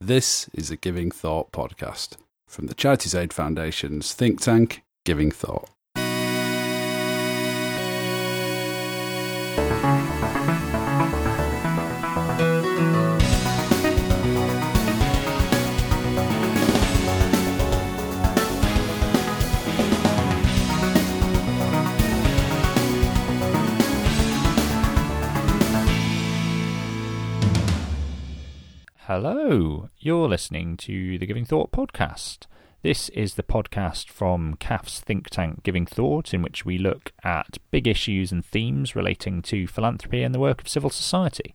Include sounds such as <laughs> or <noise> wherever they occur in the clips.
This is a Giving Thought podcast from the Charities Aid Foundation's think tank, Giving Thought. Hello, you're listening to the Giving Thought podcast. This is the podcast from CAF's think tank Giving Thought, in which we look at big issues and themes relating to philanthropy and the work of civil society.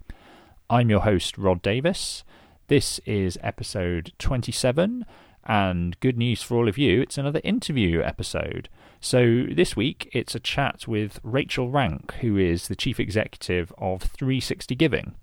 I'm your host, Rhod Davies. This is episode 27, and good news for all of you, it's another interview episode. So this week, it's a chat with Rachel Rank, who is the chief executive of 360 Giving.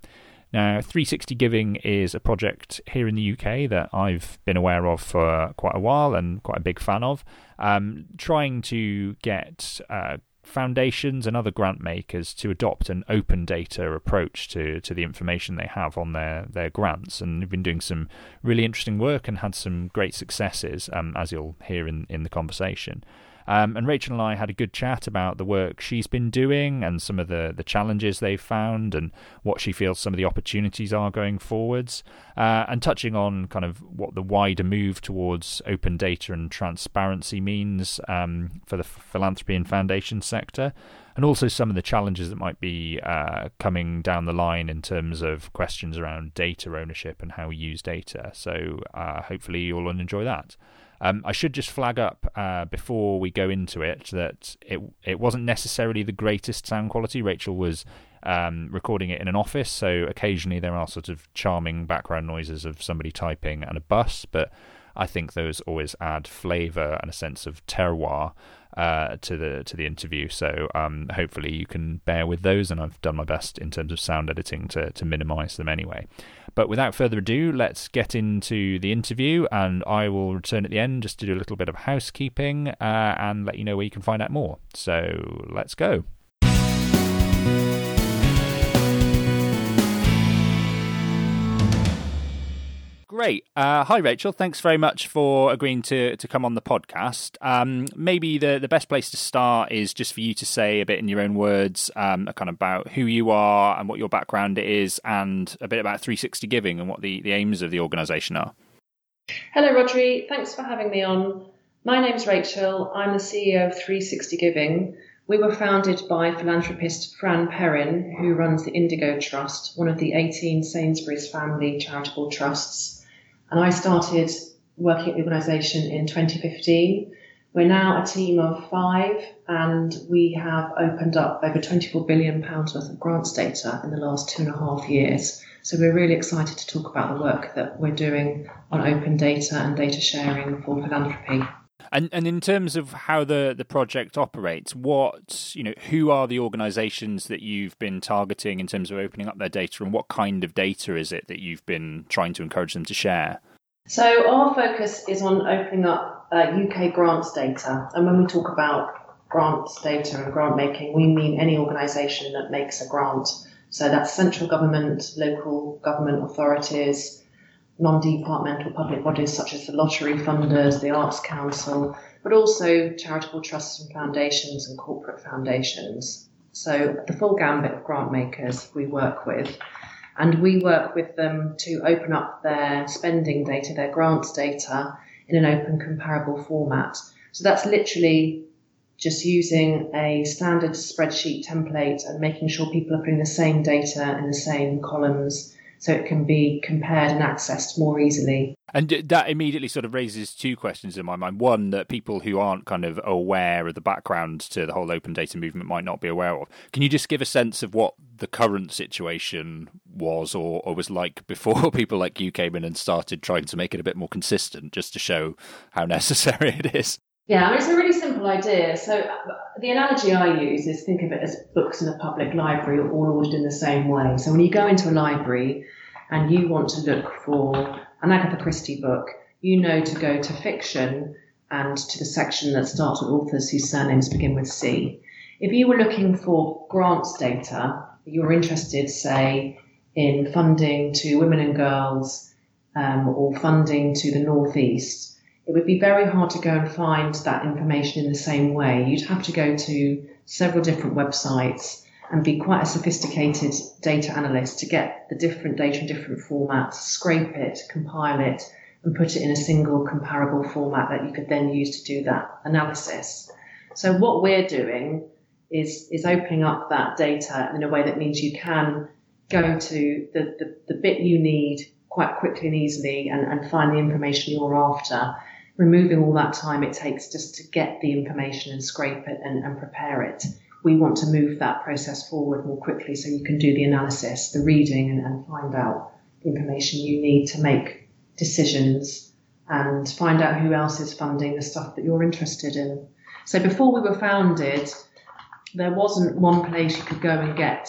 Now, 360 Giving is a project here in the UK that I've been aware of for quite a while and quite a big fan of, um, trying to get uh, foundations and other grant makers to adopt an open data approach to, to the information they have on their, their grants. And they've been doing some really interesting work and had some great successes, um, as you'll hear in, in the conversation. Um, and Rachel and I had a good chat about the work she's been doing and some of the, the challenges they've found and what she feels some of the opportunities are going forwards. Uh, and touching on kind of what the wider move towards open data and transparency means um, for the philanthropy and foundation sector and also some of the challenges that might be uh, coming down the line in terms of questions around data ownership and how we use data. So uh, hopefully you'll enjoy that. Um, I should just flag up uh, before we go into it that it it wasn't necessarily the greatest sound quality. Rachel was um, recording it in an office, so occasionally there are sort of charming background noises of somebody typing and a bus, but I think those always add flavour and a sense of terroir uh, to the to the interview. So um, hopefully you can bear with those, and I've done my best in terms of sound editing to to minimise them anyway. But without further ado, let's get into the interview, and I will return at the end just to do a little bit of housekeeping uh, and let you know where you can find out more. So let's go. Great. Uh, hi, Rachel. Thanks very much for agreeing to, to come on the podcast. Um, maybe the, the best place to start is just for you to say a bit in your own words, um, kind of about who you are and what your background is, and a bit about 360 Giving and what the, the aims of the organisation are. Hello, Rhodri. Thanks for having me on. My name's Rachel. I'm the CEO of 360 Giving. We were founded by philanthropist Fran Perrin, who runs the Indigo Trust, one of the 18 Sainsbury's family charitable trusts and I started working at the organisation in 2015. We're now a team of five, and we have opened up over 24 billion pounds worth of grants data in the last two and a half years. So we're really excited to talk about the work that we're doing on open data and data sharing for philanthropy. And and in terms of how the, the project operates, what you know, who are the organisations that you've been targeting in terms of opening up their data, and what kind of data is it that you've been trying to encourage them to share? So our focus is on opening up uh, UK grants data, and when we talk about grants data and grant making, we mean any organisation that makes a grant. So that's central government, local government authorities, non-departmental public bodies such as the lottery funders, the Arts Council, but also charitable trusts and foundations and corporate foundations. So the full gambit of grant makers we work with. And we work with them to open up their spending data, their grants data in an open comparable format. So that's literally just using a standard spreadsheet template and making sure people are putting the same data in the same columns so it can be compared and accessed more easily. And that immediately sort of raises two questions in my mind. One, that people who aren't kind of aware of the background to the whole open data movement might not be aware of. Can you just give a sense of what the current situation was or, or was like <laughs> before people like you came in and started trying to make it a bit more consistent, just to show how <laughs> necessary it is? Yeah, I mean, it's a really idea. So uh, the analogy I use is think of it as books in a public library all ordered in the same way. So when you go into a library and you want to look for an Agatha Christie book, you know to go to fiction and to the section that starts with authors whose surnames begin with C. If you were looking for grants data, you were interested, say, in funding to women and girls um, or funding to the northeast, it would be very hard to go and find that information in the same way. You'd have to go to several different websites and be quite a sophisticated data analyst to get the different data in different formats, scrape it, compile it, and put it in a single comparable format that you could then use to do that analysis. So what we're doing is is opening up that data in a way that means you can go to the, the, the bit you need quite quickly and easily and, and find the information you're after removing all that time it takes just to get the information and scrape it and, and prepare it. We want to move that process forward more quickly so you can do the analysis, the reading, and, and find out the information you need to make decisions and find out who else is funding the stuff that you're interested in. So before we were founded, there wasn't one place you could go and get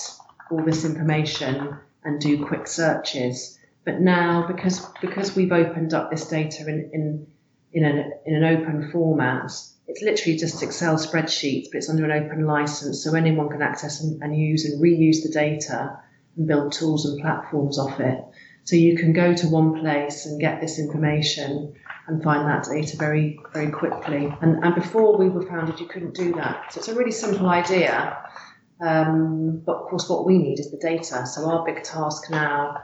all this information and do quick searches. But now, because because we've opened up this data in, in in an, in an open format. It's literally just Excel spreadsheets, but it's under an open license, so anyone can access and, and use and reuse the data and build tools and platforms off it. So you can go to one place and get this information and find that data very, very quickly. And, and before we were founded, you couldn't do that. So it's a really simple idea. Um, but of course, what we need is the data. So our big task now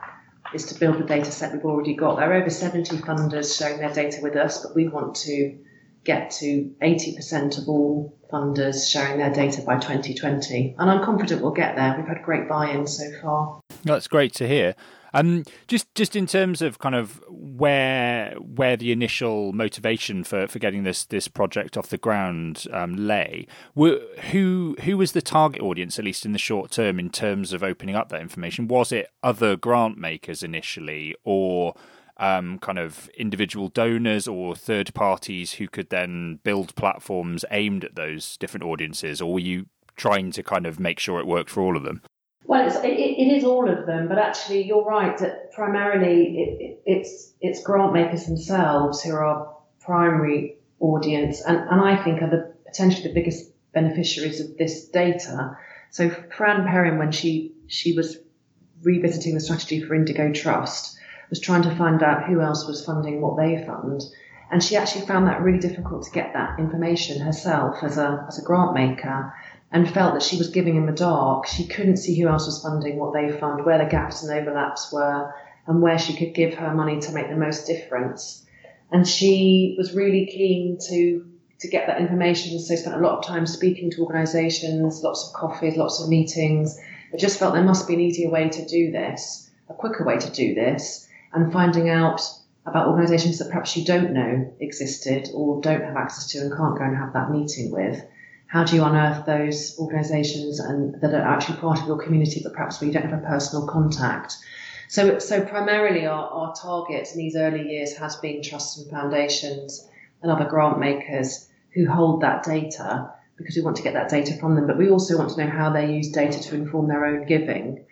is to build the data set we've already got. There are over 70 funders sharing their data with us, but we want to get to 80% of all funders sharing their data by 2020. And I'm confident we'll get there. We've had great buy in so far. That's great to hear. Um, just just in terms of kind of where where the initial motivation for, for getting this this project off the ground um, lay, were, who who was the target audience, at least in the short term, in terms of opening up that information? Was it other grant makers initially, or um, kind of individual donors or third parties who could then build platforms aimed at those different audiences, or were you trying to kind of make sure it worked for all of them? Well, it's, it, it is all of them, but actually, you're right that primarily it, it, it's it's grant makers themselves who are our primary audience, and, and I think are the potentially the biggest beneficiaries of this data. So, Fran Perrin, when she she was revisiting the strategy for Indigo Trust, was trying to find out who else was funding what they fund, and she actually found that really difficult to get that information herself as a as a grant maker and felt that she was giving in the dark. She couldn't see who else was funding what they fund, where the gaps and overlaps were, and where she could give her money to make the most difference. And she was really keen to to get that information, so spent a lot of time speaking to organisations, lots of coffees, lots of meetings. I just felt there must be an easier way to do this, a quicker way to do this, and finding out about organisations that perhaps you don't know existed or don't have access to and can't go and have that meeting with how do you unearth those organisations and that are actually part of your community, but perhaps where you don't have a personal contact? So, so primarily our, our target in these early years has been trusts and foundations and other grant makers who hold that data because we want to get that data from them. But we also want to know how they use data to inform their own giving.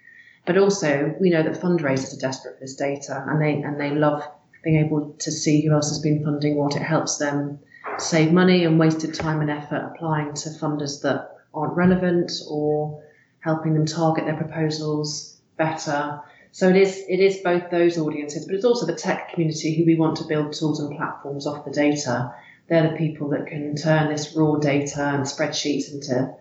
But also, we know that fundraisers are desperate for this data and they and they love being able to see who else has been funding what. It helps them save money and wasted time and effort applying to funders that aren't relevant or helping them target their proposals better. So it is it is both those audiences, but it's also the tech community who we want to build tools and platforms off the data. They're the people that can turn this raw data and spreadsheets into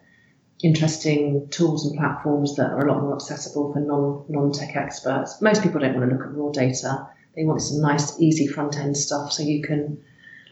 interesting tools and platforms that are a lot more accessible for non non tech experts. Most people don't want to look at raw data. They want some nice, easy front end stuff so you can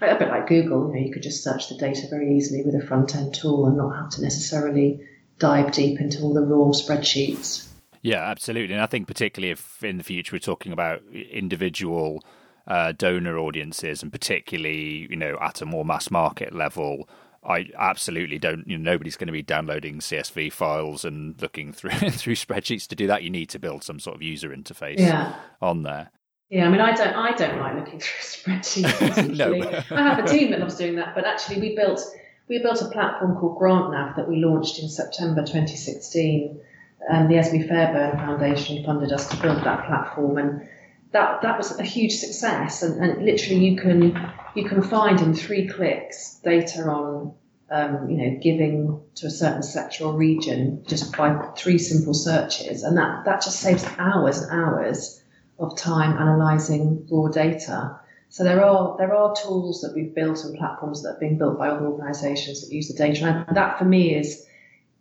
a bit like Google, you know, you could just search the data very easily with a front end tool and not have to necessarily dive deep into all the raw spreadsheets. Yeah, absolutely. And I think particularly if in the future we're talking about individual uh, donor audiences and particularly, you know, at a more mass market level, I absolutely don't. You know, nobody's going to be downloading CSV files and looking through <laughs> through spreadsheets to do that. You need to build some sort of user interface yeah. on there. Yeah, I mean, I don't, I don't like looking <laughs> through spreadsheets. <laughs> no. I have a team that loves doing that, but actually, we built we built a platform called GrantNav that we launched in September 2016. And the Esmée Fairbairn Foundation funded us to build that platform, and that that was a huge success. And, and literally, you can you can find in three clicks data on um, you know giving to a certain sector or region just by three simple searches, and that that just saves hours and hours of time analysing raw data. So there are there are tools that we've built and platforms that have been built by other organisations that use the data, and that for me is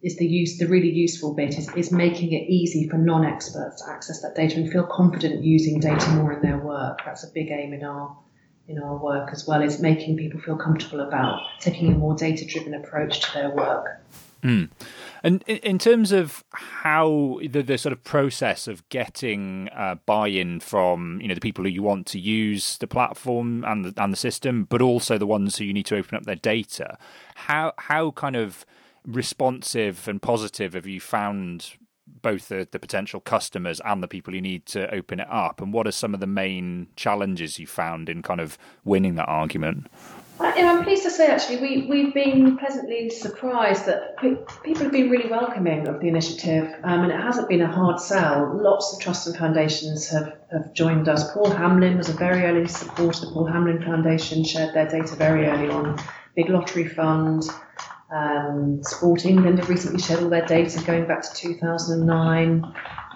is the use the really useful bit is, is making it easy for non-experts to access that data and feel confident using data more in their work. That's a big aim in our in our work as well is making people feel comfortable about taking a more data driven approach to their work. Mm. And in terms of how the, the sort of process of getting uh, buy-in from you know the people who you want to use the platform and the, and the system, but also the ones who you need to open up their data, how how kind of responsive and positive have you found both the, the potential customers and the people you need to open it up? And what are some of the main challenges you found in kind of winning that argument? Uh, I'm pleased to say actually we, we've been pleasantly surprised that people have been really welcoming of the initiative um, and it hasn't been a hard sell. Lots of trusts and foundations have, have joined us. Paul Hamlyn was a very early supporter. The Paul Hamlyn Foundation shared their data very early on. Big Lottery Fund, um, Sport England have recently shared all their data going back to 2009.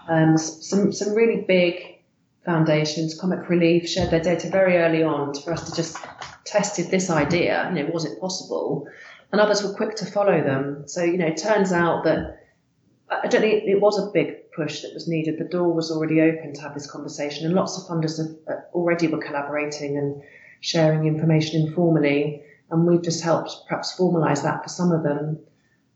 Um, some, some really big foundations, Comic Relief, shared their data very early on for us to just test if this idea, you know, was it possible? And others were quick to follow them. So, you know, it turns out that I don't think it was a big push that was needed. The door was already open to have this conversation, and lots of funders have, uh, already were collaborating and sharing information informally and we've just helped perhaps formalise that for some of them.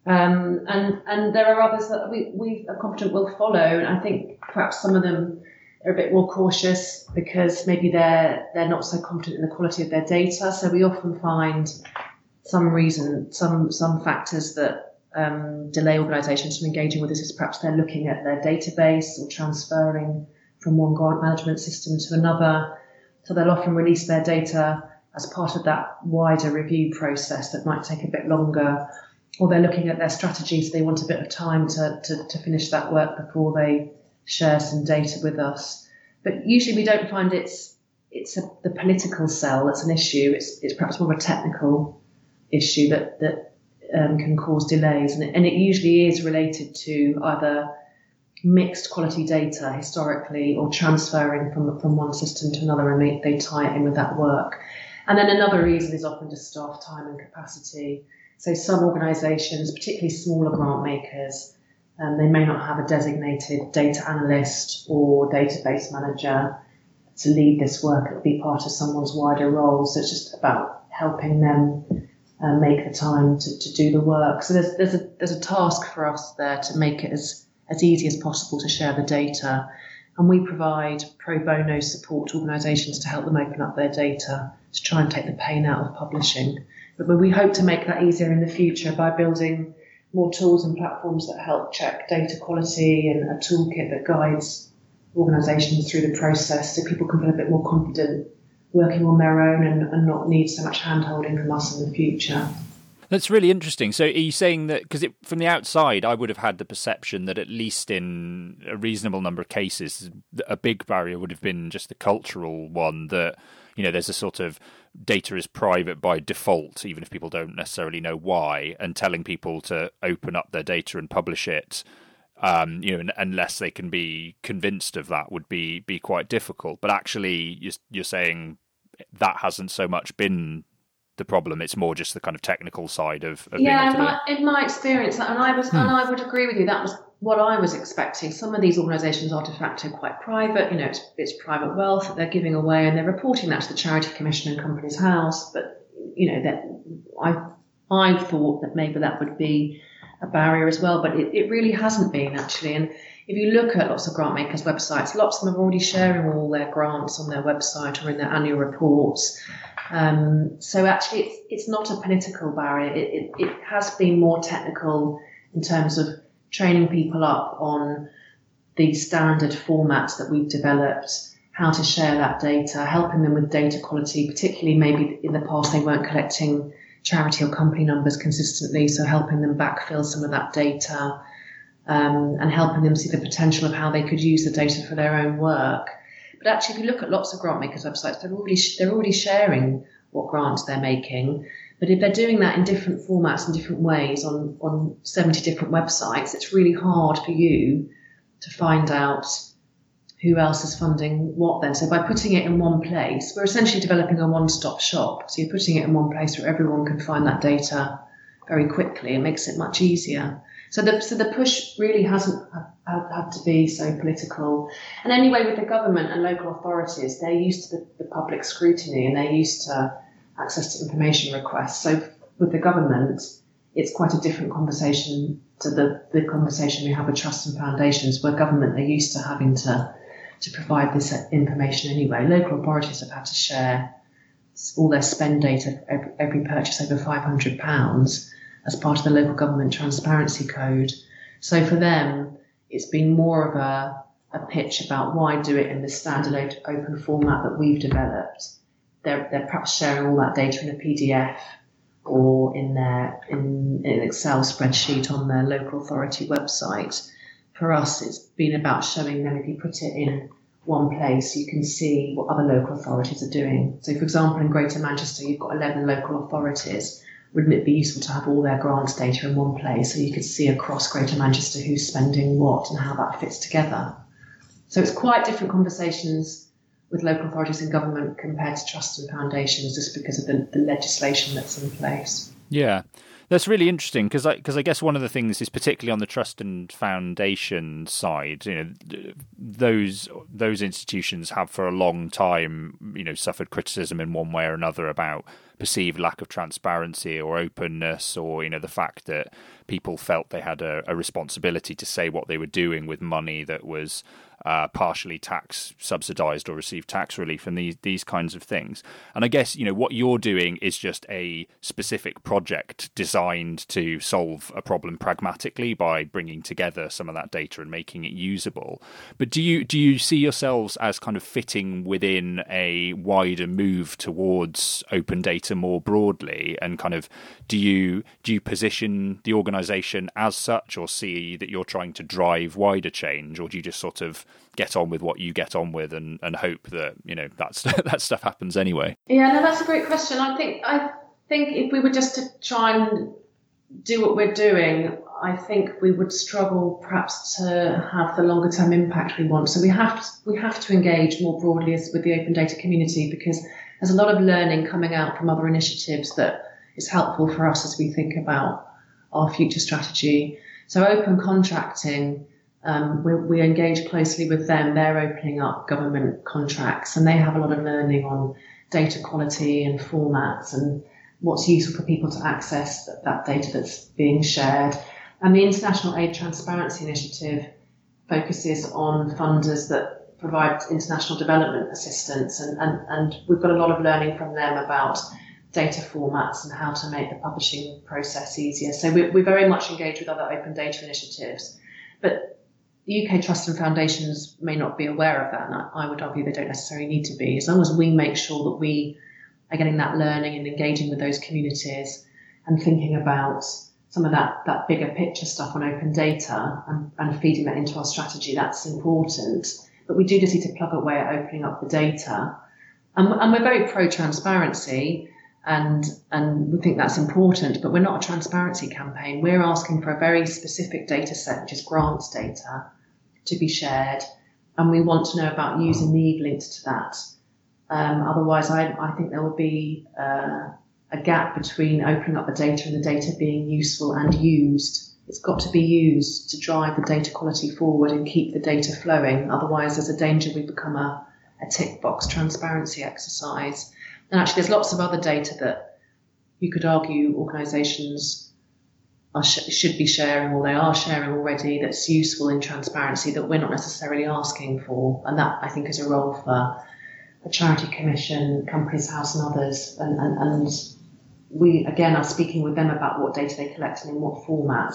Um, and and there are others that we, we are confident will follow. And I think perhaps some of them are a bit more cautious because maybe they're they're not so confident in the quality of their data. So we often find some reason, some some factors that um, delay organisations from engaging with us is perhaps they're looking at their database or transferring from one grant management system to another. So they'll often release their data as part of that wider review process that might take a bit longer, or they're looking at their strategies. They want a bit of time to, to, to finish that work before they share some data with us. But usually we don't find it's it's a, the political sell that's an issue. It's, it's perhaps more of a technical issue that that um, can cause delays, and it, and it usually is related to either mixed quality data historically or transferring from from one system to another, and they, they tie it in with that work. And then another reason is often just staff time and capacity. So some organisations, particularly smaller grant makers, um, they may not have a designated data analyst or database manager to lead this work. It'll be part of someone's wider role. So it's just about helping them uh, make the time to, to do the work. So there's, there's a, there's a task for us there to make it as, as easy as possible to share the data. And we provide pro bono support to organisations to help them open up their data to try and take the pain out of publishing. But we hope to make that easier in the future by building more tools and platforms that help check data quality and a toolkit that guides organisations through the process so people can feel a bit more confident working on their own and, and not need so much handholding from us in the future. That's really interesting. So, are you saying that because from the outside, I would have had the perception that at least in a reasonable number of cases, a big barrier would have been just the cultural one that you know there's a sort of data is private by default, even if people don't necessarily know why, and telling people to open up their data and publish it. Um, you know, unless they can be convinced of that, would be be quite difficult. But actually, you're, you're saying that hasn't so much been the problem. It's more just the kind of technical side of, of yeah. In my, in my, experience, and I was, hmm. and I would agree with you. That was what I was expecting. Some of these organisations are de facto quite private. You know, it's, it's private wealth that they're giving away, and they're reporting that to the Charity Commission and Companies House. But you know, that I I thought that maybe that would be a barrier as well, but it, it really hasn't been actually. And if you look at lots of grant makers' websites, lots of them are already sharing all their grants on their website or in their annual reports. Um, so actually, it's, it's not a political barrier. It, it, it, has been more technical in terms of training people up on the standard formats that we've developed, how to share that data, helping them with data quality, particularly maybe in the past they weren't collecting charity or company numbers consistently, so helping them backfill some of that data. Um, and helping them see the potential of how they could use the data for their own work. But actually, if you look at lots of grant makers' websites, they're already they're already sharing what grants they're making. But if they're doing that in different formats and different ways on, on 70 different websites, it's really hard for you to find out who else is funding what then. So by putting it in one place, we're essentially developing a one-stop shop. So you're putting it in one place where everyone can find that data very quickly. It makes it much easier. So the, so the push really hasn't had to be so political. And anyway, with the government and local authorities, they're used to the, the public scrutiny and they're used to access to information requests. So with the government, it's quite a different conversation to the, the conversation we have with trusts and foundations, where government are used to having to to provide this information anyway. Local authorities have had to share all their spend data every, every purchase over £500 as part of the local government transparency code. So for them, it's been more of a, a pitch about why do it in the standard open format that we've developed. They're, they're perhaps sharing all that data in a PDF or in their in, in an Excel spreadsheet on their local authority website. For us, it's been about showing them if you put it in one place, you can see what other local authorities are doing. So, for example, in Greater Manchester, you've got 11 local authorities. Wouldn't it be useful to have all their grants data in one place so you could see across Greater Manchester who's spending what and how that fits together? So, it's quite different conversations with local authorities and government compared to trusts and foundations just because of the, the legislation that's in place. Yeah. That's really interesting because I because I guess one of the things is particularly on the trust and foundation side, you know, those those institutions have for a long time, you know, suffered criticism in one way or another about perceived lack of transparency or openness, or you know, the fact that people felt they had a, a responsibility to say what they were doing with money that was uh, partially tax subsidized or receive tax relief and these these kinds of things. And I guess you know what you're doing is just a specific project designed to solve a problem pragmatically by bringing together some of that data and making it usable. But do you do you see yourselves as kind of fitting within a wider move towards open data more broadly? And kind of do you do you position the organization as such, or see that you're trying to drive wider change, or do you just sort of get on with what you get on with and, and hope that you know that's <laughs> that stuff happens anyway. Yeah no that's a great question. I think i think if we were just to try and do what we're doing i think we would struggle perhaps to have the longer term impact we want. So we have to, we have to engage more broadly as, with the open data community because there's a lot of learning coming out from other initiatives that is helpful for us as we think about our future strategy. So open contracting um, we, we, engage closely with them. They're opening up government contracts and they have a lot of learning on data quality and formats and what's useful for people to access that, that data that's being shared. And the International Aid Transparency Initiative focuses on funders that provide international development assistance. And, and, and we've got a lot of learning from them about data formats and how to make the publishing process easier. So we, we very much engage with other open data initiatives. But the UK trusts and foundations may not be aware of that, and I would argue they don't necessarily need to be. As long as we make sure that we are getting that learning and engaging with those communities and thinking about some of that, that bigger picture stuff on open data and, and feeding that into our strategy, that's important. But we do just need to plug away at opening up the data. And, and we're very pro transparency and and we think that's important, but we're not a transparency campaign. We're asking for a very specific data set, which is grants data, to be shared, and we want to know about user need linked to that. Um, otherwise, I, I, think there will be uh, a gap between opening up the data and the data being useful and used. It's got to be used to drive the data quality forward and keep the data flowing. Otherwise, there's a danger we become a, a tick box transparency exercise. And actually, there's lots of other data that you could argue organisations sh- should be sharing or they are sharing already that's useful in transparency that we're not necessarily asking for. And that I think is a role for the Charity Commission, Companies House, and others. And, and, and we again are speaking with them about what data they collect and in what format.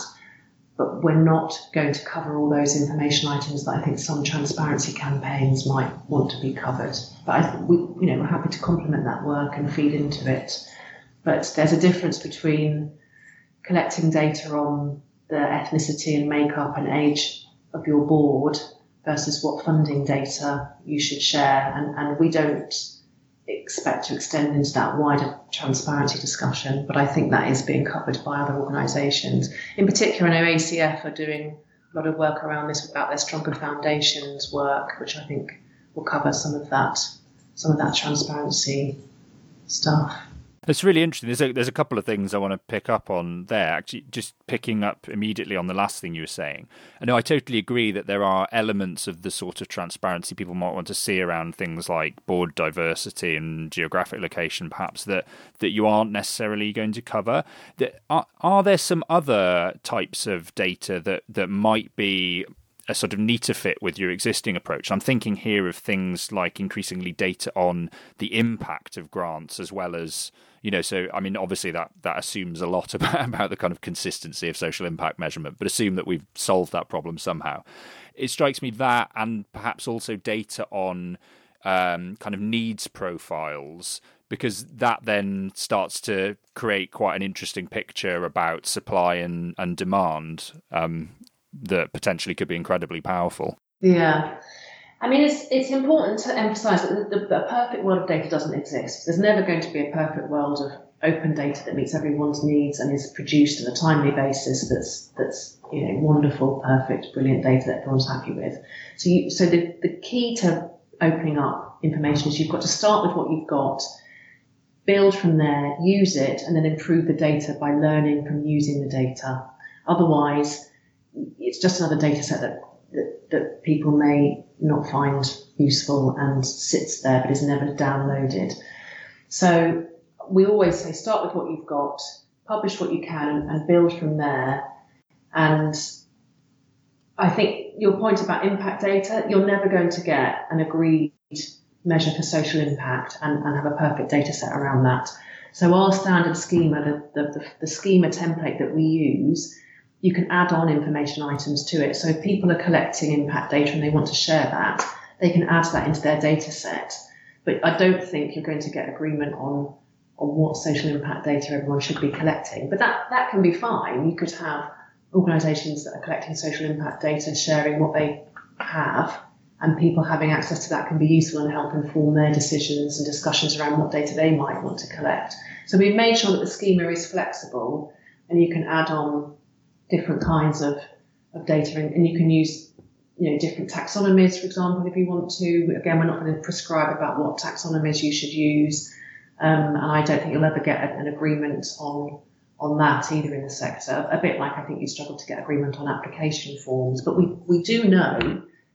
But we're not going to cover all those information items that I think some transparency campaigns might want to be covered. But I we, you know, we're happy to complement that work and feed into it. But there's a difference between collecting data on the ethnicity and makeup and age of your board versus what funding data you should share. And, and we don't expect to extend into that wider transparency discussion, but I think that is being covered by other organisations. In particular, I know ACF are doing a lot of work around this about their stronger foundations work, which I think will cover some of that, some of that transparency stuff. It's really interesting. There's a, there's a couple of things I want to pick up on there. Actually, just picking up immediately on the last thing you were saying. I know I totally agree that there are elements of the sort of transparency people might want to see around things like board diversity and geographic location, perhaps that that you aren't necessarily going to cover. That are, are there some other types of data that that might be a sort of neater fit with your existing approach. I'm thinking here of things like increasingly data on the impact of grants as well as you know, so I mean, obviously that that assumes a lot <laughs> about, about the kind of consistency of social impact measurement, but assume that we've solved that problem somehow. It strikes me that, and perhaps also data on um, kind of needs profiles, because that then starts to create quite an interesting picture about supply and and demand um, that potentially could be incredibly powerful. Yeah. I mean, it's, it's important to emphasize that the, the, perfect world of data doesn't exist. There's never going to be a perfect world of open data that meets everyone's needs and is produced on a timely basis that's, that's you know, wonderful, perfect, brilliant data that everyone's happy with. So, you, so the, the key to opening up information is you've got to start with what you've got, build from there, use it, and then improve the data by learning from using the data. Otherwise, it's just another data set that, that, that people may not find useful and sits there but is never downloaded. So we always say start with what you've got, publish what you can, and build from there. And I think your point about impact data, you're never going to get an agreed measure for social impact and, and have a perfect data set around that. So our standard schema, the, the, the schema template that we use, you can add on information items to it. So if people are collecting impact data and they want to share that, they can add that into their data set. But I don't think you're going to get agreement on on what social impact data everyone should be collecting. But that, that can be fine. You could have organisations that are collecting social impact data sharing what they have and people having access to that can be useful and help inform their decisions and discussions around what data they might want to collect. So we've made sure that the schema is flexible and you can add on different kinds of, of data and, and you can use you know different taxonomies for example if you want to. Again we're not going to prescribe about what taxonomies you should use um, and I don't think you'll ever get an agreement on on that either in the sector. A bit like I think you struggle to get agreement on application forms but we, we do know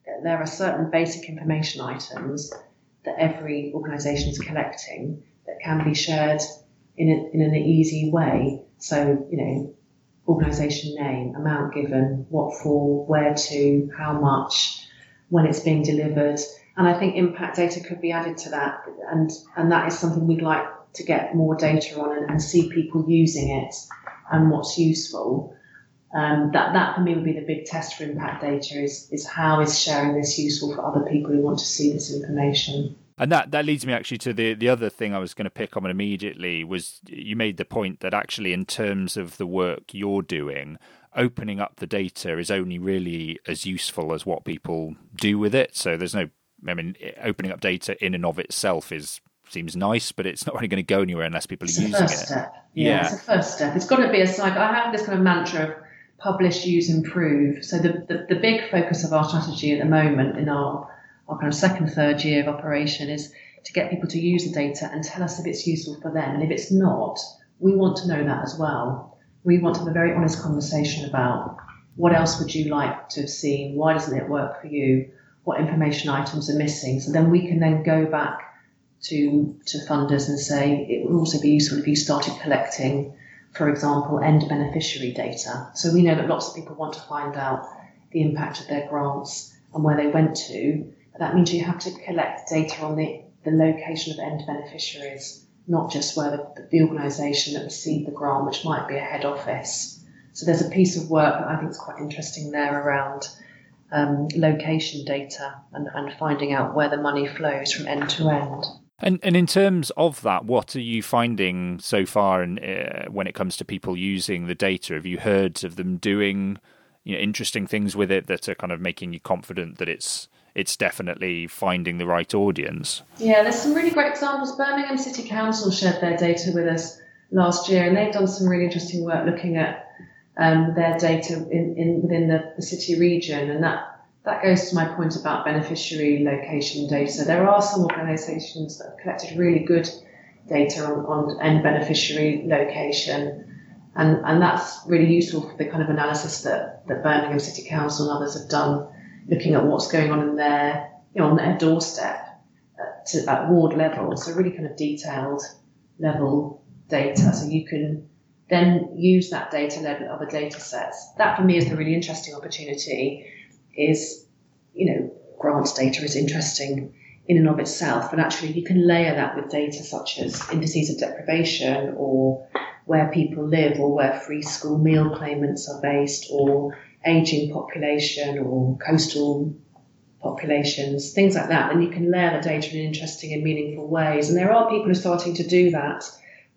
that there are certain basic information items that every organisation is collecting that can be shared in, a, in an easy way. So you know organisation name, amount given, what for, where to, how much, when it's being delivered. And I think impact data could be added to that. And, and that is something we'd like to get more data on and, and see people using it and what's useful. Um, that, that for me would be the big test for impact data is, is how is sharing this useful for other people who want to see this information. And that, that leads me actually to the, the other thing I was going to pick on immediately was you made the point that actually in terms of the work you're doing, opening up the data is only really as useful as what people do with it. So there's no, I mean, opening up data in and of itself is seems nice, but it's not really going to go anywhere unless people it's are using it. Step. Yeah, yeah, it's a first step. It's got to be a cycle. I have this kind of mantra of publish, use, improve. So the, the, the big focus of our strategy at the moment in our our kind of second, third year of operation is to get people to use the data and tell us if it's useful for them. And if it's not, we want to know that as well. We want to have a very honest conversation about what else would you like to have seen? Why doesn't it work for you? What information items are missing? So then we can then go back to, to funders and say it would also be useful if you started collecting, for example, end beneficiary data. So we know that lots of people want to find out the impact of their grants and where they went to. That means you have to collect data on the, the location of end beneficiaries, not just where the, the organisation that received the grant, which might be a head office. So there's a piece of work that I think is quite interesting there around um, location data and, and finding out where the money flows from end to end. And and in terms of that, what are you finding so far? And uh, when it comes to people using the data, have you heard of them doing you know, interesting things with it that are kind of making you confident that it's it's definitely finding the right audience. Yeah, there's some really great examples. Birmingham City Council shared their data with us last year, and they've done some really interesting work looking at um, their data in, in within the, the city region, and that that goes to my point about beneficiary location data. There are some organisations that have collected really good data on, on end beneficiary location, and, and that's really useful for the kind of analysis that, that Birmingham City Council and others have done, looking at what's going on in their, you know, on their doorstep at, to, at ward level. So really kind of detailed level data. So you can then use that data led other data sets. That for me is the really interesting opportunity is, you know, grants data is interesting in and of itself, but actually you can layer that with data such as indices of deprivation or where people live or where free school meal claimants are based or aging population or coastal populations, things like that. Then you can layer the data in interesting and meaningful ways. And there are people who are starting to do that.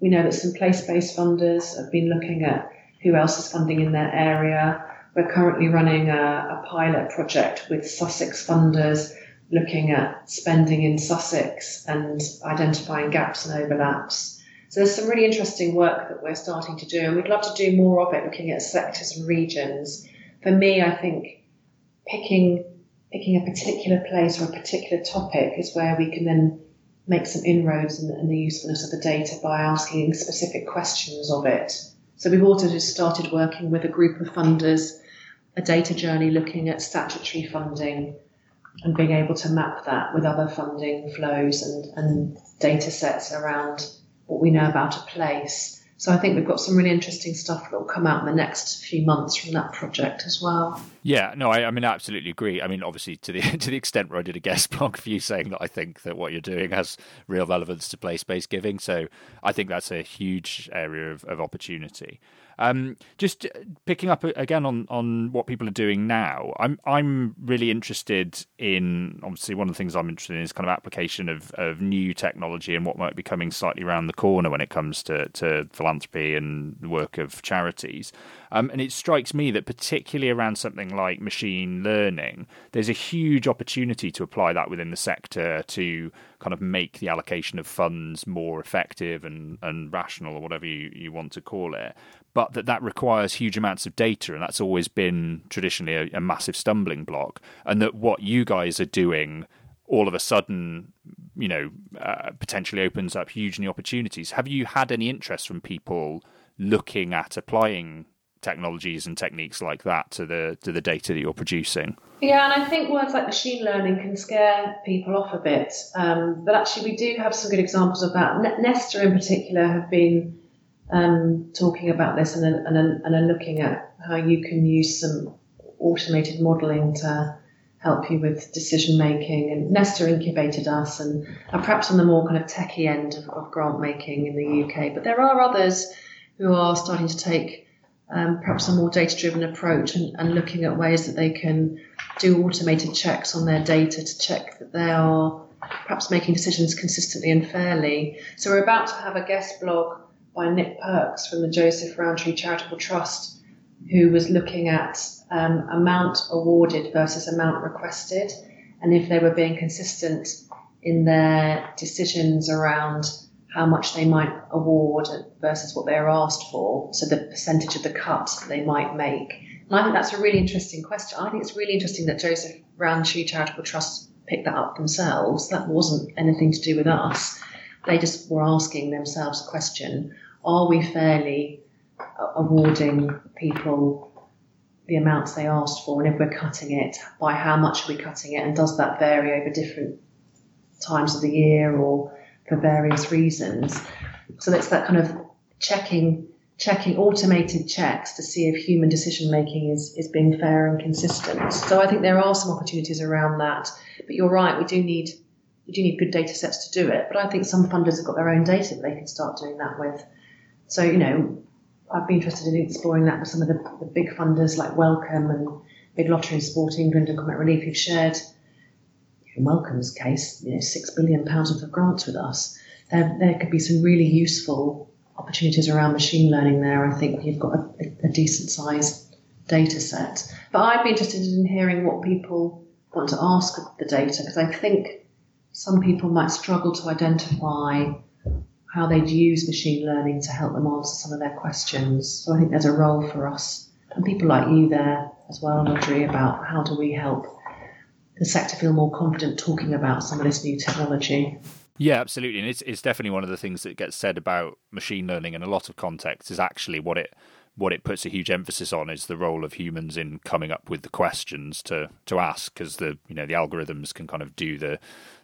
We know that some place-based funders have been looking at who else is funding in their area. We're currently running a, a pilot project with Sussex funders looking at spending in Sussex and identifying gaps and overlaps. So there's some really interesting work that we're starting to do, and we'd love to do more of it, looking at sectors and regions. For me, I think picking picking a particular place or a particular topic is where we can then make some inroads in, in the usefulness of the data by asking specific questions of it. So we've also just started working with a group of funders, a data journey looking at statutory funding and being able to map that with other funding flows and, and data sets around what we know about a place. So I think we've got some really interesting stuff that will come out in the next few months from that project as well. Yeah, no, I, I mean, I absolutely agree. I mean, obviously, to the <laughs> to the extent where I did a guest <laughs> blog for you saying that I think that what you're doing has real relevance to place based giving. So I think that's a huge area of, of opportunity. Um, just picking up again on, on what people are doing now, I'm I'm really interested in obviously one of the things I'm interested in is kind of application of, of new technology and what might be coming slightly around the corner when it comes to, to philanthropy and the work of charities. Um, and it strikes me that particularly around something like machine learning, there's a huge opportunity to apply that within the sector to kind of make the allocation of funds more effective and, and rational or whatever you, you want to call it but that that requires huge amounts of data, and that's always been traditionally a, a massive stumbling block. And that what you guys are doing all of a sudden, you know, uh, potentially opens up huge new opportunities. Have you had any interest from people looking at applying technologies and techniques like that to the to the data that you're producing? Yeah, and I think words like machine learning can scare people off a bit. Um, but actually, we do have some good examples of that. Nesta, in particular, have been um, talking about this and, and, and are looking at how you can use some automated modelling to help you with decision making. And Nesta incubated us and are perhaps on the more kind of techie end of, of grant making in the UK. But there are others who are starting to take um, perhaps a more data driven approach and, and, looking at ways that they can do automated checks on their data to check that they are perhaps making decisions consistently and fairly. So we're about to have a guest blog by Nick Perks from the Joseph Rowntree Charitable Trust, who was looking at um, amount awarded versus amount requested, and if they were being consistent in their decisions around how much they might award versus what they are asked for, so the percentage of the cut they might make. And I think that's a really interesting question. I think it's really interesting that Joseph Rowntree Charitable Trust picked that up themselves. That wasn't anything to do with us. They just were asking themselves a question are we fairly uh, awarding people the amounts they asked for? And if we're cutting it, by how much are we cutting it? And does that vary over different times of the year or for various reasons? So it's that kind of checking checking automated checks to see if human decision making is, is being fair and consistent. So I think there are some opportunities around that. But you're right, we do need you do need good data sets to do it. But I think some funders have got their own data that they can start doing that with. So, you know, I'd be interested in exploring that with some of the, the big funders like Wellcome and Big Lottery and Sport England and Comic Relief who've shared, in Wellcome's case, you know, six billion pounds worth of grants with us. There, there could be some really useful opportunities around machine learning there. I think you've got a, a decent sized data set. But I'd be interested in hearing what people want to ask of the data because I think some people might struggle to identify how they'd use machine learning to help them answer some of their questions. So I think there's a role for us and people like you there as well, Rhodri, about how do we help the sector feel more confident talking about some of this new technology. Yeah, absolutely, and it's it's definitely one of the things that gets said about machine learning in a lot of contexts is actually what it what it puts a huge emphasis on is the role of humans in coming up with the questions to to ask because the you know the algorithms can kind of do the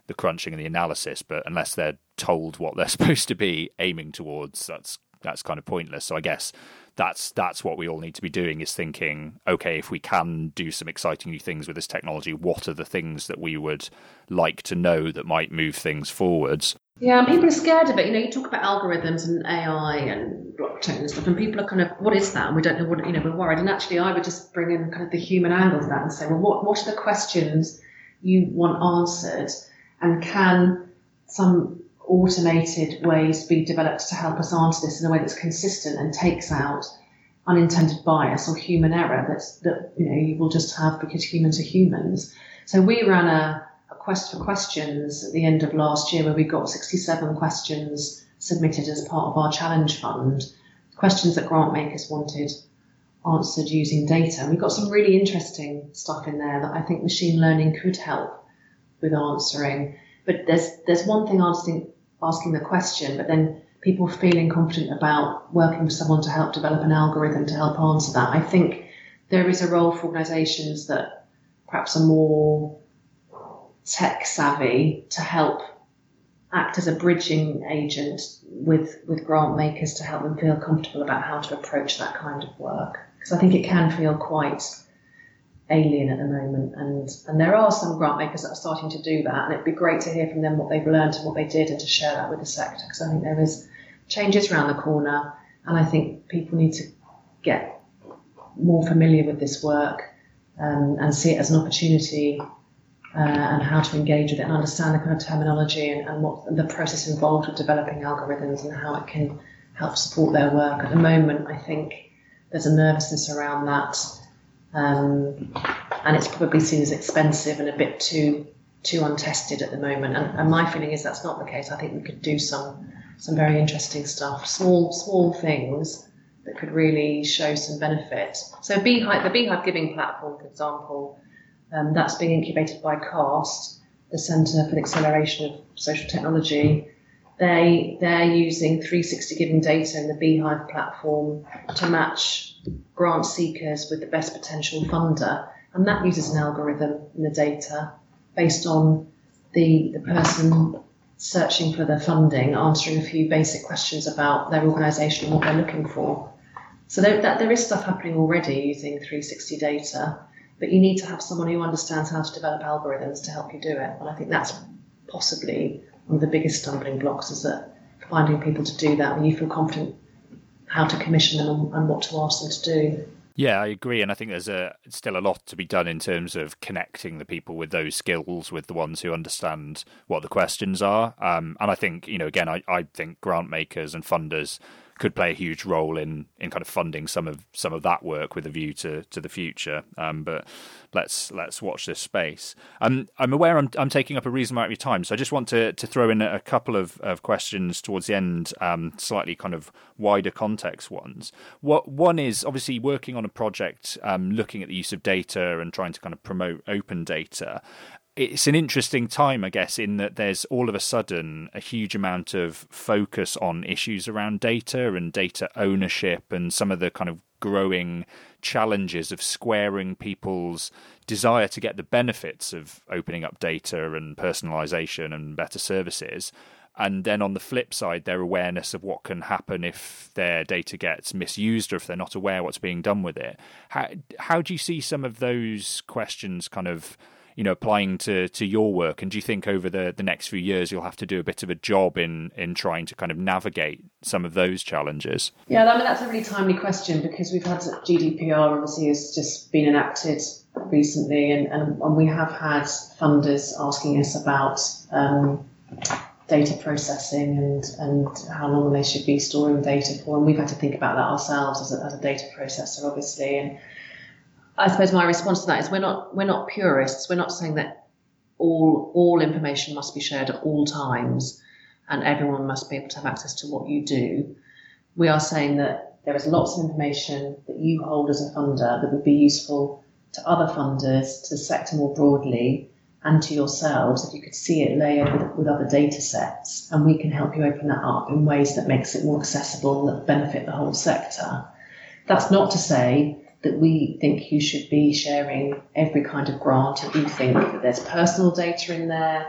the crunching and the analysis, but unless they're told what they're <laughs> supposed to be aiming towards, that's that's kind of pointless. So I guess that's that's what we all need to be doing is thinking, okay, if we can do some exciting new things with this technology, what are the things that we would like to know that might move things forwards? Yeah, people are scared of it. You know, you talk about algorithms and AI and blockchain and stuff, and people are kind of, what is that? And we don't know what, you know, we're worried. And actually, I would just bring in kind of the human angle to that and say, well, what, what are the questions you want answered? And can some automated ways be developed to help us answer this in a way that's consistent and takes out unintended bias or human error that's, that, you know, you will just have because humans are humans. So we ran a, a quest for questions at the end of last year where we got 67 questions submitted as part of our challenge fund, questions that grant makers wanted answered using data. We got some really interesting stuff in there that I think machine learning could help with answering. But there's there's one thing asking asking the question, but then people feeling confident about working with someone to help develop an algorithm to help answer that. I think there is a role for organisations that perhaps are more tech savvy to help act as a bridging agent with with grant makers to help them feel comfortable about how to approach that kind of work because I think it can feel quite alien at the moment. And, and there are some grant makers that are starting to do that. And it'd be great to hear from them what they've learned and what they did and to share that with the sector because I think there is changes around the corner. And I think people need to get more familiar with this work um, and see it as an opportunity uh, and how to engage with it and understand the kind of terminology and, and what the process involved with developing algorithms and how it can help support their work. At the moment, I think there's a nervousness around that um, and it's probably seen as expensive and a bit too too untested at the moment. And, and, my feeling is that's not the case. I think we could do some some very interesting stuff, small small things that could really show some benefit. So Beehive, the Beehive Giving platform, for example, um, that's being incubated by CAST, the Centre for the Acceleration of Social Technology. They they're using 360 giving data in the Beehive platform to match grant seekers with the best potential funder, and that uses an algorithm in the data based on the the person searching for the funding, answering a few basic questions about their organisation and what they're looking for. So there, that, there is stuff happening already using 360 data, but you need to have someone who understands how to develop algorithms to help you do it. And I think that's possibly one of the biggest stumbling blocks is that finding people to do that when you feel confident how to commission them and, what to ask them to do. Yeah, I agree, and I think there's a still a lot to be done in terms of connecting the people with those skills with the ones who understand what the questions are. Um, and I think you know, again, I, I think grant makers and funders could play a huge role in in kind of funding some of some of that work with a view to to the future. Um, but let's let's watch this space. Um, I'm aware I'm I'm taking up a reasonable amount of your time, so I just want to to throw in a couple of, of questions towards the end, um, slightly kind of wider context ones. What one is obviously working on a project, um, looking at the use of data and trying to kind of promote open data it's an interesting time, I guess, in that there's all of a sudden a huge amount of focus on issues around data and data ownership and some of the kind of growing challenges of squaring people's desire to get the benefits of opening up data and personalization and better services. And then on the flip side, their awareness of what can happen if their data gets misused or if they're not aware what's being done with it. How, how do you see some of those questions kind of you know applying to to your work and do you think over the the next few years you'll have to do a bit of a job in in trying to kind of navigate some of those challenges yeah I mean that's a really timely question because we've had GDPR obviously has just been enacted recently and, and, and we have had funders asking us about um, data processing and, and how long they should be storing data for. And we've had to think about that ourselves as a, as a data processor, obviously. And I suppose my response to that is we're not we're not purists. We're not saying that all all information must be shared at all times and everyone must be able to have access to what you do. We are saying that there is lots of information that you hold as a funder that would be useful to other funders, to the sector more broadly, and to yourselves if you could see it layered with, with other data sets. And we can help you open that up in ways that makes it more accessible that benefit the whole sector. That's not to say that we think you should be sharing every kind of grant. If you think that there's personal data in there,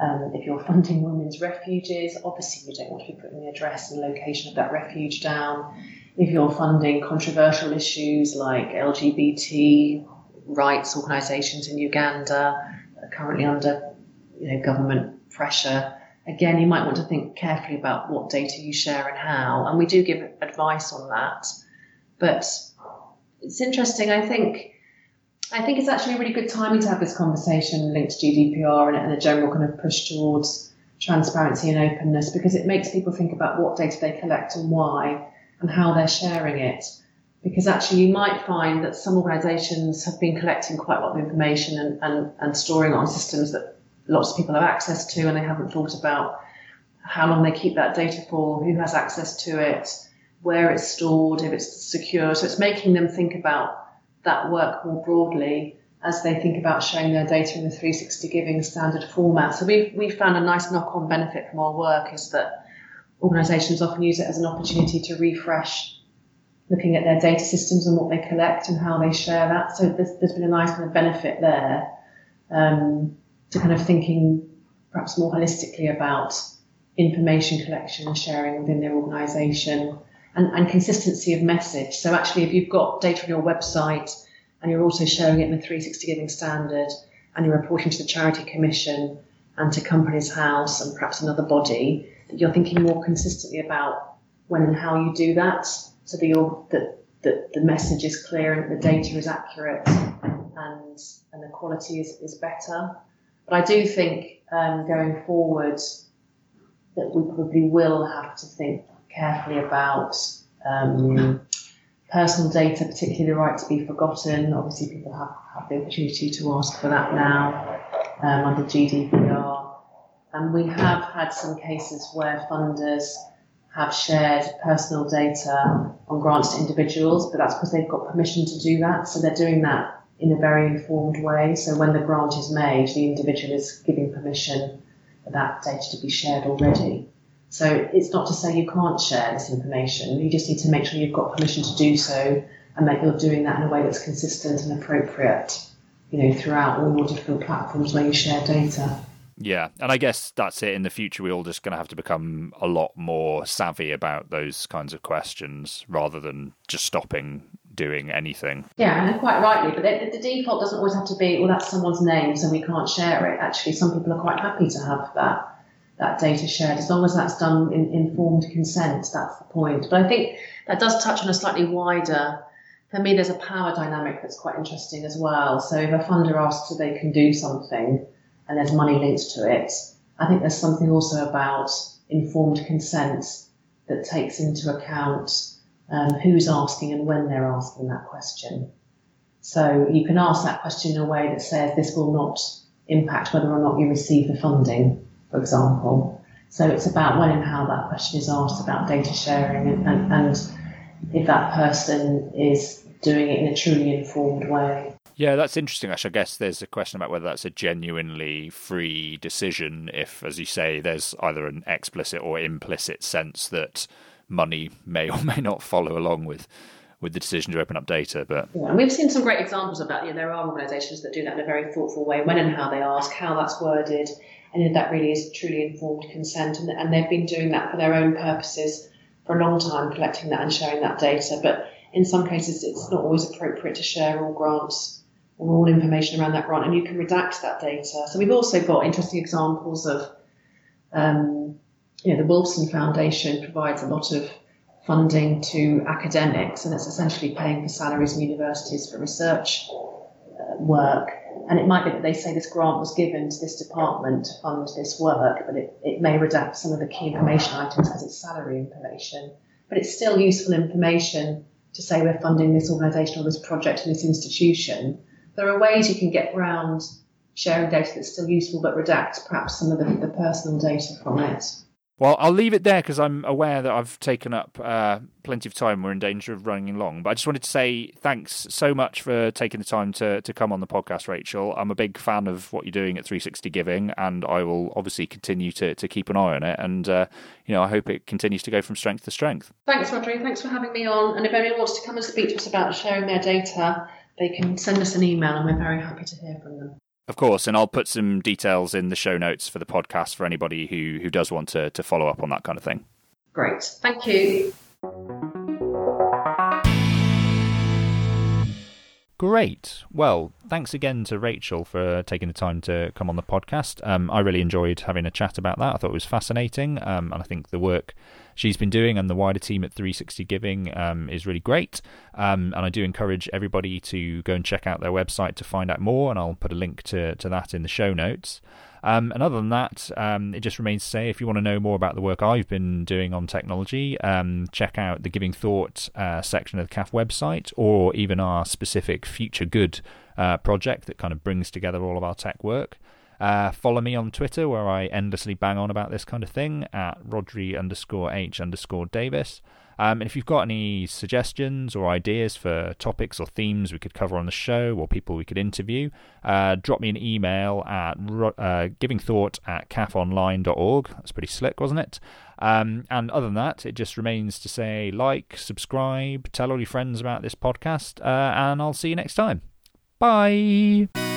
um, if you're funding women's refuges, obviously you don't want to be putting the address and location of that refuge down. If you're funding controversial issues like LGBT rights organisations in Uganda, currently under you know, government pressure, again, you might want to think carefully about what data you share and how. And we do give advice on that. But it's interesting. I think I think it's actually a really good timing to have this conversation linked to GDPR and, and a general kind of push towards transparency and openness because it makes people think about what data they collect and why and how they're sharing it. Because actually, you might find that some organisations have been collecting quite a lot of information and, and, and storing on systems that lots of people have access to, and they haven't thought about how long they keep that data for, who has access to it, where it's stored, if it's secure. So it's making them think about that work more broadly as they think about showing their data in the 360 Giving standard format. So we've, we found a nice knock on benefit from our work is that organisations often use it as an opportunity to refresh looking at their data systems and what they collect and how they share that. So there's, there's been a nice kind of benefit there um, to kind of thinking perhaps more holistically about information collection and sharing within their organisation and, and consistency of message. So actually, if you've got data on your website and you're also sharing it in the 360 Giving Standard and you're reporting to the Charity Commission and to Companies House and perhaps another body, that you're thinking more consistently about when and how you do that so that, you're, that, that the message is clear and the data is accurate and, and the quality is, is better. But I do think um, going forward that we probably will have to think carefully about um, personal data, particularly the right to be forgotten. Obviously, people have, have the opportunity to ask for that now um, under GDPR. And we have had some cases where funders have shared personal data on grants to individuals, but that's because they've got permission to do that. So they're doing that in a very informed way. So when the grant is made, the individual is giving permission for that data to be shared already. So it's not to say you can't share this information. You just need to make sure you've got permission to do so and that you're doing that in a way that's consistent and appropriate, you know, throughout all your different platforms where you share data. Yeah, and I guess that's it. In the future, we're all just going to have to become a lot more savvy about those kinds of questions rather than just stopping doing anything. Yeah, and quite rightly, but the, the, default doesn't always have to be, well, that's someone's name, so we can't share it. Actually, some people are quite happy to have that that data shared, as long as that's done in informed consent. That's the point. But I think that does touch on a slightly wider. For me, there's a power dynamic that's quite interesting as well. So if a funder asks if they can do something and there's money linked to it, I think there's something also about informed consent that takes into account um, who's asking and when they're asking that question. So you can ask that question in a way that says this will not impact whether or not you receive the funding for example. So it's about when and how that question is asked about data sharing and, and, and if that person is doing it in a truly informed way. Yeah, that's interesting. Actually, I guess there's a question about whether that's a genuinely free decision. If, as you say, there's either an explicit or implicit sense that money may or may not follow along with with the decision to open up data. But yeah, and we've seen some great examples of that. Yeah, there are organisations that do that in a very thoughtful way, when and how they ask, how that's worded, and that really is truly informed consent. And, and they've been doing that for their own purposes for a long time, collecting that and sharing that data. But in some cases, it's not always appropriate to share all grants or all information around that grant, and you can redact that data. So we've also got interesting examples of, um, you know, the Wolfson Foundation provides a lot of funding to academics, and it's essentially paying for salaries in universities for research uh, work. And it might be that they say this grant was given to this department to fund this work, but it, it may redact some of the key information items because it's salary information. But it's still useful information to say we're funding this organisation or this project in this institution. There are ways you can get around sharing data that's still useful but redact perhaps some of the, the personal data from it. Well, I'll leave it there because I'm aware that I've taken up uh, plenty of time. We're in danger of running long. But I just wanted to say thanks so much for taking the time to, to come on the podcast, Rachel. I'm a big fan of what you're doing at 360 Giving, and I will obviously continue to, to keep an eye on it. And, uh, you know, I hope it continues to go from strength to strength. Thanks, Rhodri. Thanks for having me on. And if anyone wants to come and speak to us about sharing their data, they can send us an email, and we're very happy to hear from them. Of course, and I'll put some details in the show notes for the podcast for anybody who, who does want to, to follow up on that kind of thing. Great. Thank you. Great. Well, thanks again to Rachel for taking the time to come on the podcast. Um, I really enjoyed having a chat about that. I thought it was fascinating, um, and I think the work she's been doing and the wider team at 360 Giving um, is really great. Um, and I do encourage everybody to go and check out their website to find out more, and I'll put a link to, to that in the show notes. Um, and other than that, um, it just remains to say if you want to know more about the work I've been doing on technology, um, check out the Giving Thought uh, section of the CAF website or even our specific Future Good uh, project that kind of brings together all of our tech work. Uh, follow me on Twitter where I endlessly bang on about this kind of thing at Rhodri underscore H underscore Davies. Um, and if you've got any suggestions or ideas for topics or themes we could cover on the show or people we could interview, uh, drop me an email at uh, givingthought at cafonline.org. That's pretty slick, wasn't it? Um, and other than that, it just remains to say like, subscribe, tell all your friends about this podcast, uh, and I'll see you next time. Bye.